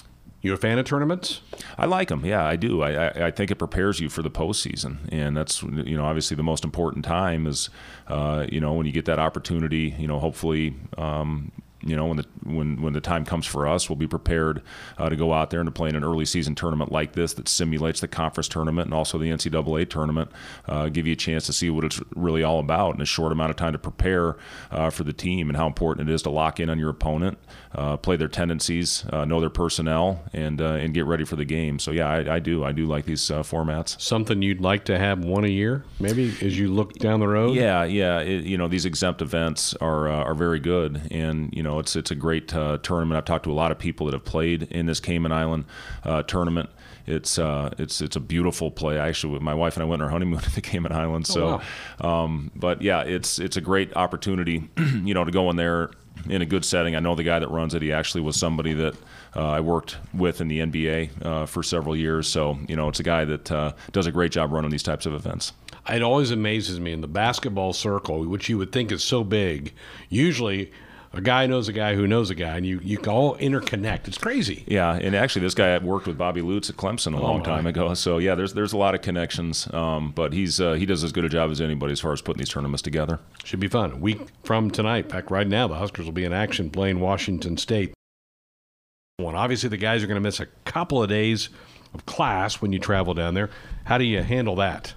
You a fan of tournaments? I like them. Yeah, I do. I, I, I think it prepares you for the postseason, and that's you know obviously the most important time is uh, you know when you get that opportunity. You know, hopefully. Um, you know, when the when when the time comes for us, we'll be prepared uh, to go out there and to play in an early season tournament like this that simulates the conference tournament and also the NCAA tournament. Uh, give you a chance to see what it's really all about in a short amount of time to prepare uh, for the team and how important it is to lock in on your opponent, uh, play their tendencies, uh, know their personnel, and uh, and get ready for the game. So yeah, I, I do I do like these uh, formats. Something you'd like to have one a year, maybe as you look down the road? Yeah, yeah. It, you know, these exempt events are uh, are very good, and you know, it's it's a great uh, tournament. I've talked to a lot of people that have played in this Cayman Island uh, tournament. It's uh, it's it's a beautiful play. I Actually, my wife and I went on our honeymoon to the Cayman Islands. So, um, but yeah, it's it's a great opportunity, you know, to go in there in a good setting. I know the guy that runs it. He actually was somebody that uh, I worked with in the NBA uh, for several years. So, you know, it's a guy that uh, does a great job running these types of events. It always amazes me in the basketball circle, which you would think is so big. Usually, a guy knows a guy who knows a guy, and you you all interconnect. It's crazy. Yeah, and actually, this guy worked with Bobby Lutz at Clemson a long my. time ago. So yeah, there's there's a lot of connections. Um, but he's uh, he does as good a job as anybody as far as putting these tournaments together. Should be fun. A week from tonight, in fact, right now, the Huskers will be in action playing Washington State. One, obviously, the guys are going to miss a couple of days of class when you travel down there. How do you handle that?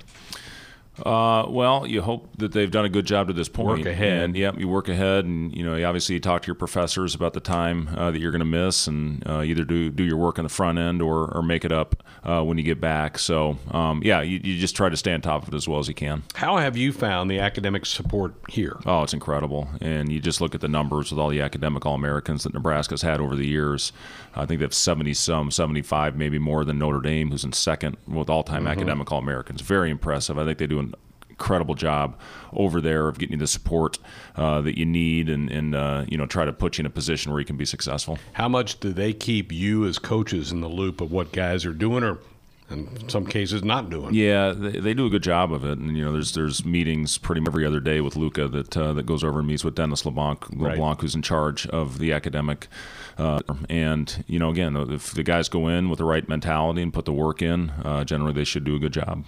Uh, well, you hope that they've done a good job to this point. Work ahead. And, yep, you work ahead, and you know, obviously you talk to your professors about the time uh, that you're going to miss, and uh, either do do your work on the front end or, or make it up uh, when you get back. So, um, yeah, you, you just try to stay on top of it as well as you can. How have you found the academic support here? Oh, it's incredible. And you just look at the numbers with all the academic All Americans that Nebraska's had over the years. I think they have 70 some, 75, maybe more than Notre Dame, who's in second with all time academic All Americans. Very impressive. I think they do an incredible job over there of getting you the support uh, that you need and, and uh, you know, try to put you in a position where you can be successful. How much do they keep you as coaches in the loop of what guys are doing or, in some cases, not doing? Yeah, they, they do a good job of it, and you know, there's there's meetings pretty much every other day with Luca that uh, that goes over and meets with Dennis LeBlanc, LeBlanc who's in charge of the academic. Uh, and you know, again, if the guys go in with the right mentality and put the work in, uh, generally they should do a good job.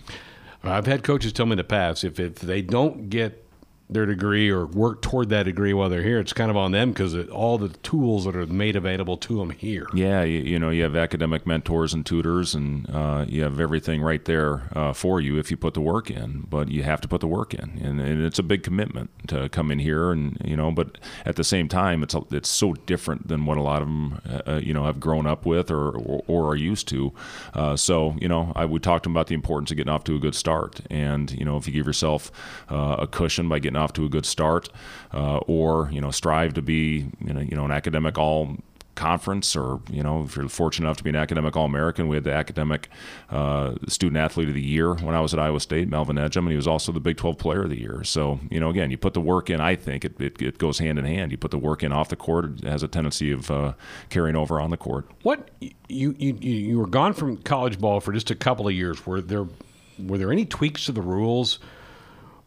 I've had coaches tell me in the past if, if they don't get their degree or work toward that degree while they're here, it's kind of on them because all the tools that are made available to them here. Yeah, you, you know, you have academic mentors and tutors, and uh, you have everything right there uh, for you if you put the work in. But you have to put the work in, and, and it's a big commitment to come in here, and you know. But at the same time, it's a, it's so different than what a lot of them, uh, you know, have grown up with or or, or are used to. Uh, so you know, I would talk to them about the importance of getting off to a good start, and you know, if you give yourself uh, a cushion by getting off to a good start, uh, or you know, strive to be you know, you know, an academic all conference, or you know, if you're fortunate enough to be an academic All American, we had the academic uh, student athlete of the year when I was at Iowa State, Melvin Ejim, and he was also the Big 12 Player of the Year. So you know, again, you put the work in. I think it, it, it goes hand in hand. You put the work in off the court, it has a tendency of uh, carrying over on the court. What you you you were gone from college ball for just a couple of years. Were there were there any tweaks to the rules?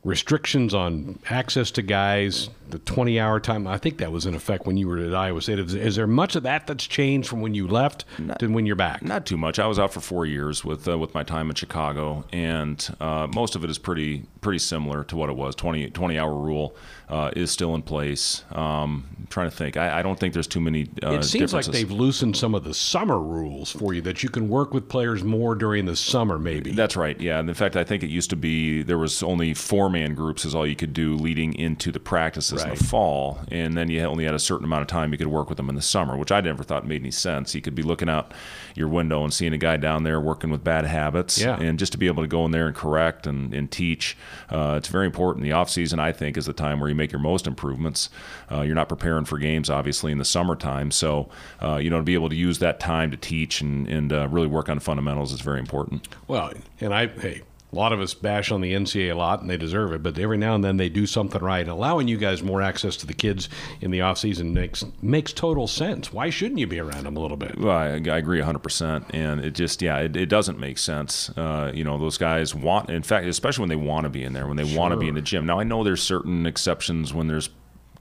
Restrictions on access to guys, the 20 hour time. I think that was in effect when you were at Iowa State. Is, is there much of that that's changed from when you left not, to when you're back? Not too much. I was out for four years with uh, with my time in Chicago, and uh, most of it is pretty pretty similar to what it was. 20, 20 hour rule uh, is still in place. Um, I'm trying to think. I, I, don't think there's too many. Uh, it seems like they've loosened some of the summer rules for you that you can work with players more during the summer, maybe. That's right. Yeah. And in fact, I think it used to be there was only four man groups is all you could do leading into the practices right. in the fall, and then you only had a certain amount of time you could work with them in the summer, which I never thought made any sense. You could be looking out your window and seeing a guy down there working with bad habits, yeah. and just to be able to go in there and correct and, and teach, uh, it's very important. The off season, I think, is the time where you make your most improvements. Uh, you're not preparing for games, obviously, in the summertime, so uh, you know to be able to use that time to teach and, and uh, really work on fundamentals is very important. Well, and I hey a lot of us bash on the NCAA a lot, and they deserve it. But every now and then they do something right. Allowing you guys more access to the kids in the off season makes makes total sense. Why shouldn't you be around them a little bit? Well, I, I agree 100. percent And it just yeah, it, it doesn't make sense. Uh, you know, those guys want, in fact, especially when they want to be in there, when they sure. want to be in the gym. Now I know there's certain exceptions when there's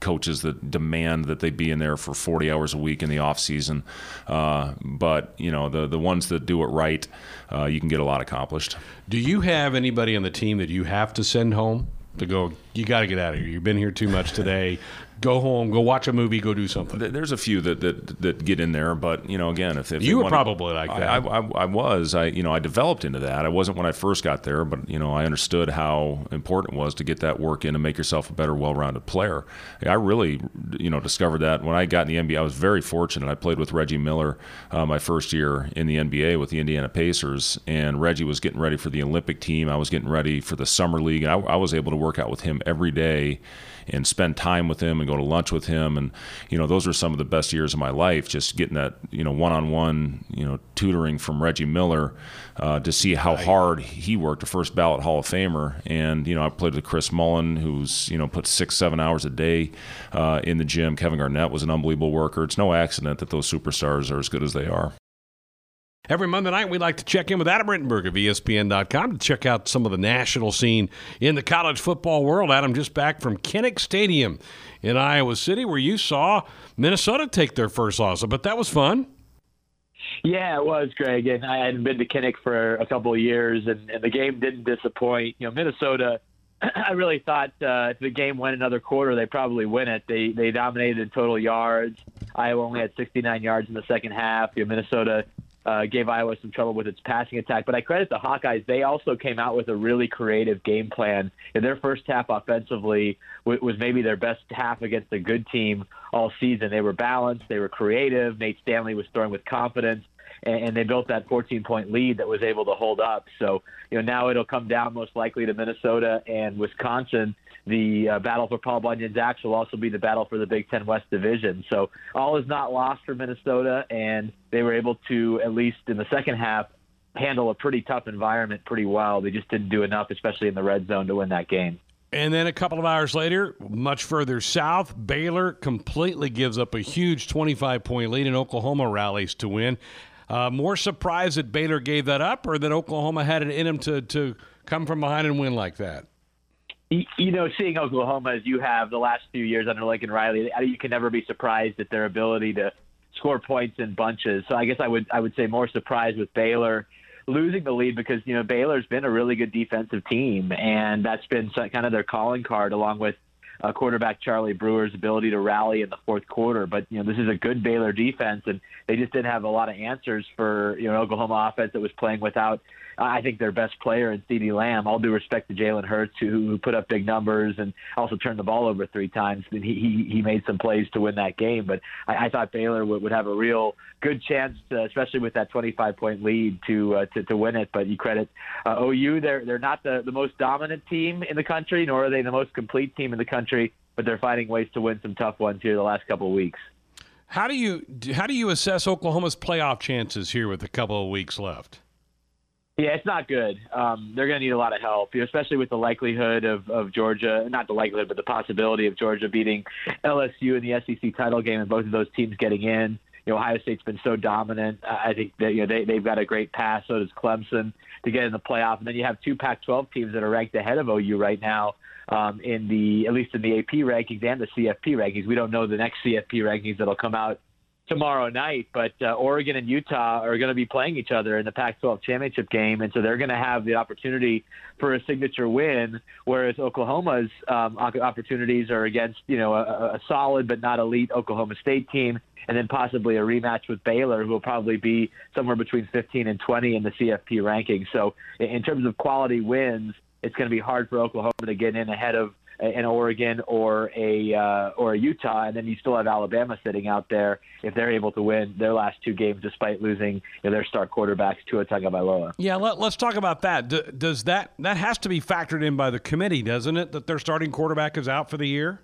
coaches that demand that they be in there for 40 hours a week in the off season. Uh, but you know, the the ones that do it right, uh, you can get a lot accomplished. Do you have anybody on the team that you have to send home to go? You got to get out of here. You've been here too much today go home, go watch a movie, go do something. There's a few that that, that get in there, but you know, again, if, if you were probably like that, I, I, I, was. I you know, I developed into that. I wasn't when I first got there, but you know, I understood how important it was to get that work in and make yourself a better, well-rounded player. I really, you know, discovered that when I got in the NBA. I was very fortunate. I played with Reggie Miller uh, my first year in the NBA with the Indiana Pacers, and Reggie was getting ready for the Olympic team. I was getting ready for the summer league, and I, I was able to work out with him every day and spend time with him and go to lunch with him. And, you know, those were some of the best years of my life, just getting that, you know, one on one, you know, tutoring from Reggie Miller uh, to see how hard he worked, a first ballot Hall of Famer. And, you know, I played with Chris Mullin, who's, you know, put six, seven hours a day uh, in the gym. Kevin Garnett was an unbelievable worker. It's no accident that those superstars are as good as they are. Every Monday night, we like to check in with Adam Rittenberg of ESPN.com to check out some of the national scene in the college football world. Adam just back from Kinnick Stadium in Iowa City, where you saw Minnesota take their first loss. But that was fun. Yeah, it was, Greg. And I hadn't been to Kinnick for a couple of years, and, and the game didn't disappoint. You know, Minnesota. I really thought uh, if the game went another quarter, they probably win it. They they dominated in total yards. Iowa only had 69 yards in the second half. You know, Minnesota uh, gave Iowa some trouble with its passing attack. But I credit the Hawkeyes; they also came out with a really creative game plan. In their first half offensively was maybe their best half against a good team all season. They were balanced, they were creative. Nate Stanley was throwing with confidence and, they built that 14 point lead that was able to hold up. So, you know, now it'll come down most likely to Minnesota and Wisconsin the uh, battle for Paul Bunyan's axe will also be the battle for the Big Ten West Division. So all is not lost for Minnesota, and they were able to, at least in the second half, handle a pretty tough environment pretty well. They just didn't do enough, especially in the red zone, to win that game. And then a couple of hours later, much further south, Baylor completely gives up a huge 25 point lead, and Oklahoma rallies to win. Uh, more surprised that Baylor gave that up, or that Oklahoma had it in them to, to come from behind and win like that? you know, seeing Oklahoma as you have the last few years under Lincoln Riley, you can never be surprised at their ability to score points in bunches. So I guess I would I would say more surprised with Baylor losing the lead because you know Baylor's been a really good defensive team, and that's been kind of their calling card, along with uh, quarterback Charlie Brewer's ability to rally in the fourth quarter. But you know this is a good Baylor defense, and they just didn't have a lot of answers for you know Oklahoma offense that was playing without I think their best player in CeeDee Lamb. All due respect to Jalen Hurts, who, who put up big numbers and also turned the ball over three times. He, he, he made some plays to win that game. But I, I thought Baylor would, would have a real good chance, to, especially with that 25 point lead, to, uh, to to win it. But you credit uh, OU; they're they're not the the most dominant team in the country, nor are they the most complete team in the country. But they're finding ways to win some tough ones here the last couple of weeks. How do you how do you assess Oklahoma's playoff chances here with a couple of weeks left? Yeah, it's not good. Um, they're going to need a lot of help, especially with the likelihood of, of Georgia, not the likelihood, but the possibility of Georgia beating LSU in the SEC title game and both of those teams getting in. You know, Ohio State's been so dominant. I think that you know they they've got a great pass. So does Clemson to get in the playoff. And then you have two Pac-12 teams that are ranked ahead of OU right now um, in the at least in the AP rankings and the CFP rankings. We don't know the next CFP rankings that'll come out tomorrow night. But uh, Oregon and Utah are going to be playing each other in the Pac-12 championship game, and so they're going to have the opportunity for a signature win. Whereas Oklahoma's um, opportunities are against you know a, a solid but not elite Oklahoma State team. And then possibly a rematch with Baylor, who will probably be somewhere between 15 and 20 in the CFP rankings. So, in terms of quality wins, it's going to be hard for Oklahoma to get in ahead of an Oregon or a uh, or a Utah, and then you still have Alabama sitting out there if they're able to win their last two games despite losing you know, their star quarterbacks Tua Tagovailoa. Yeah, let, us talk about that. does that that has to be factored in by the committee, doesn't it? That their starting quarterback is out for the year.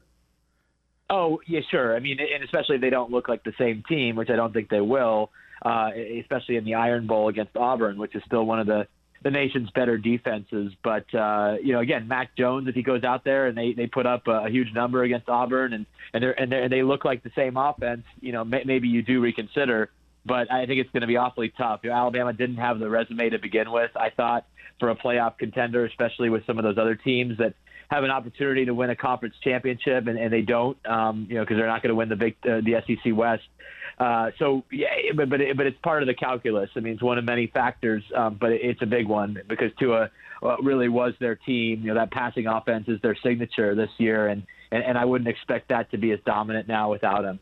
Oh yeah, sure. I mean, and especially if they don't look like the same team, which I don't think they will. Uh, especially in the Iron Bowl against Auburn, which is still one of the the nation's better defenses. But uh, you know, again, Mac Jones, if he goes out there and they, they put up a, a huge number against Auburn and and they and, and they look like the same offense, you know, may, maybe you do reconsider. But I think it's going to be awfully tough. You know, Alabama didn't have the resume to begin with. I thought for a playoff contender, especially with some of those other teams that have an opportunity to win a conference championship, and, and they don't, um, you know, because they're not going to win the big uh, the SEC West. Uh, so yeah, but but, it, but it's part of the calculus. I mean, it's one of many factors, um, but it, it's a big one because Tua uh, really was their team. You know, that passing offense is their signature this year, and, and and I wouldn't expect that to be as dominant now without him.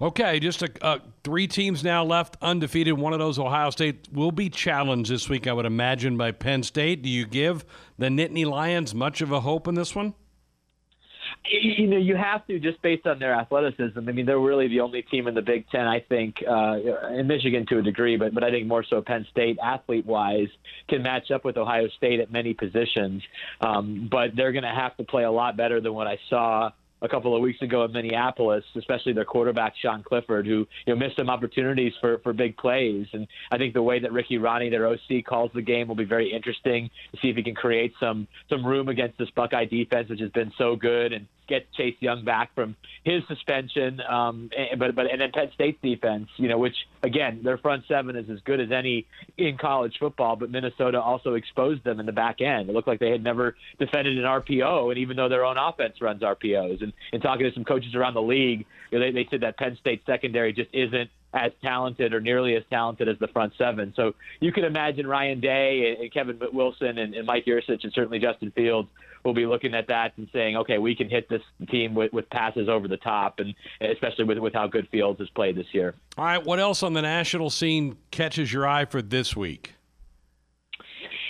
Okay, just a, uh, three teams now left undefeated. One of those, Ohio State, will be challenged this week, I would imagine, by Penn State. Do you give the Nittany Lions much of a hope in this one? You know, you have to just based on their athleticism. I mean, they're really the only team in the Big Ten, I think, uh, in Michigan to a degree, but but I think more so Penn State, athlete-wise, can match up with Ohio State at many positions. Um, but they're going to have to play a lot better than what I saw a couple of weeks ago in Minneapolis, especially their quarterback Sean Clifford, who you know missed some opportunities for for big plays. And I think the way that Ricky Rahne, their OC, calls the game will be very interesting to see if he can create some some room against this Buckeye defense, which has been so good, and get Chase Young back from his suspension. Um, and, but but and then Penn State's defense, you know, which again their front seven is as good as any in college football. But Minnesota also exposed them in the back end. It looked like they had never defended an RPO, and even though their own offense runs RPOs, and, and talking to some coaches around the league, you know, they, they said that Penn State secondary just isn't as talented or nearly as talented as the front seven. So you can imagine Ryan Day and Kevin Wilson and, Mike Yurcich and certainly Justin Fields will be looking at that and saying, okay, we can hit this team with, with passes over the top, and especially with, with how good Fields has played this year. All right, what else on the national scene catches your eye for this week?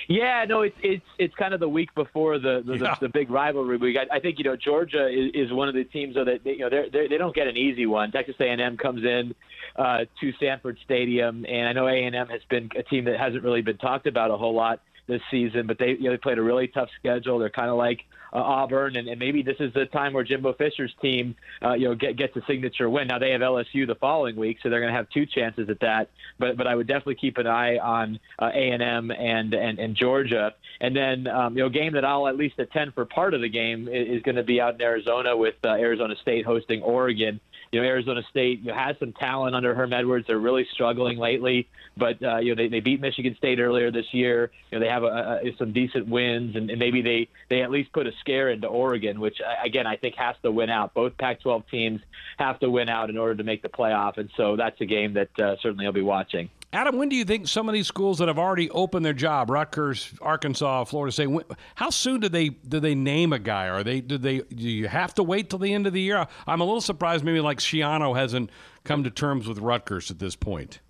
Yeah, no, it's it's it's kind of the week before the the, yeah. the, the big rivalry week. I, I think you know Georgia is, is one of the teams though that they, you know they're, they're, they don't get an easy one. Texas A&M comes in uh, to Sanford Stadium, and I know A&M has been a team that hasn't really been talked about a whole lot this season, but they you know they played a really tough schedule. They're kind of like uh, Auburn, and, and maybe this is the time where Jimbo Fisher's team uh, you know get gets a signature win. Now they have LSU the following week, so they're going to have two chances at that. But but I would definitely keep an eye on uh, A and M and and Georgia, and then um, you know game that I'll at least attend for part of the game is, is going to be out in Arizona with uh, Arizona State hosting Oregon you know, Arizona State you know, has some talent under Herm Edwards. They're really struggling lately, but uh, you know they, they beat Michigan State earlier this year. You know they have a, a, some decent wins, and, and maybe they they at least put a scare into Oregon, which again I think has to win out. Both Pac-12 teams have to win out in order to make the playoff, and so that's a game that uh, certainly I'll be watching. Adam, when do you think some of these schools that have already opened their job, Rutgers, Arkansas, Florida State, when, how soon do they do they name a guy? Are they do they do you have to wait till the end of the year? I'm a little surprised maybe like Schiano hasn't come to terms with Rutgers at this point.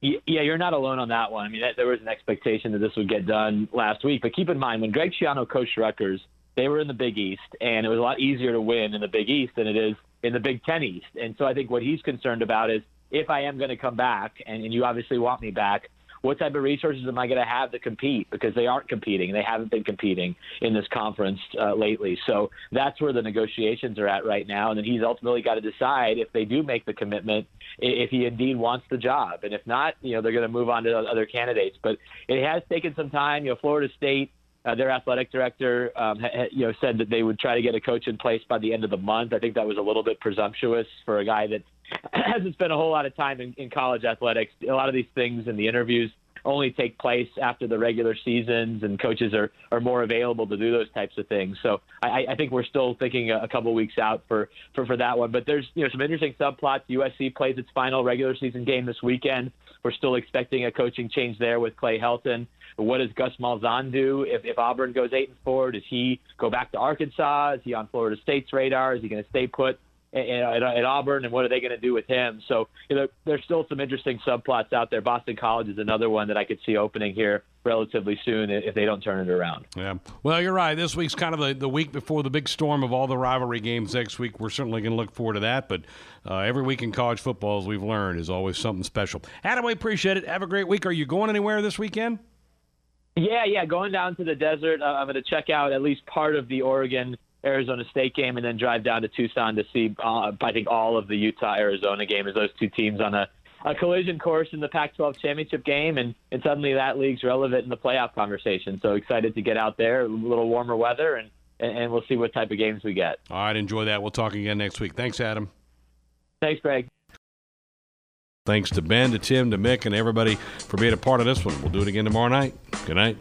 Yeah, you're not alone on that one. I mean, there was an expectation that this would get done last week, but keep in mind when Greg Schiano coached Rutgers, they were in the Big East, and it was a lot easier to win in the Big East than it is in the Big Ten East. And so I think what he's concerned about is if I am going to come back, and, and you obviously want me back, what type of resources am I going to have to compete? Because they aren't competing. They haven't been competing in this conference uh, lately. So that's where the negotiations are at right now. And then he's ultimately got to decide if they do make the commitment, if he indeed wants the job. And if not, you know, they're going to move on to other candidates. But it has taken some time. You know, Florida State. Uh, their athletic director, um, ha, you know, said that they would try to get a coach in place by the end of the month. I think that was a little bit presumptuous for a guy that hasn't spent a whole lot of time in, in college athletics. A lot of these things in the interviews only take place after the regular seasons, and coaches are, are more available to do those types of things. So I, I think we're still thinking a, a couple weeks out for, for, for that one. But there's you know some interesting subplots. USC plays its final regular season game this weekend. We're still expecting a coaching change there with Clay Helton. What does Gus Malzahn do if, if Auburn goes eight and four? Does he go back to Arkansas? Is he on Florida State's radar? Is he going to stay put? At, at Auburn, and what are they going to do with him? So you know, there's still some interesting subplots out there. Boston College is another one that I could see opening here relatively soon if they don't turn it around. Yeah. Well, you're right. This week's kind of the, the week before the big storm of all the rivalry games next week. We're certainly going to look forward to that. But uh, every week in college football, as we've learned, is always something special. Adam, we appreciate it. Have a great week. Are you going anywhere this weekend? Yeah, yeah. Going down to the desert. Uh, I'm going to check out at least part of the Oregon Arizona State game and then drive down to Tucson to see, uh, I think, all of the Utah Arizona game as those two teams on a, a collision course in the Pac 12 championship game. And, and suddenly that league's relevant in the playoff conversation. So excited to get out there, a little warmer weather, and, and we'll see what type of games we get. All right, enjoy that. We'll talk again next week. Thanks, Adam. Thanks, Greg. Thanks to Ben, to Tim, to Mick, and everybody for being a part of this one. We'll do it again tomorrow night. Good night.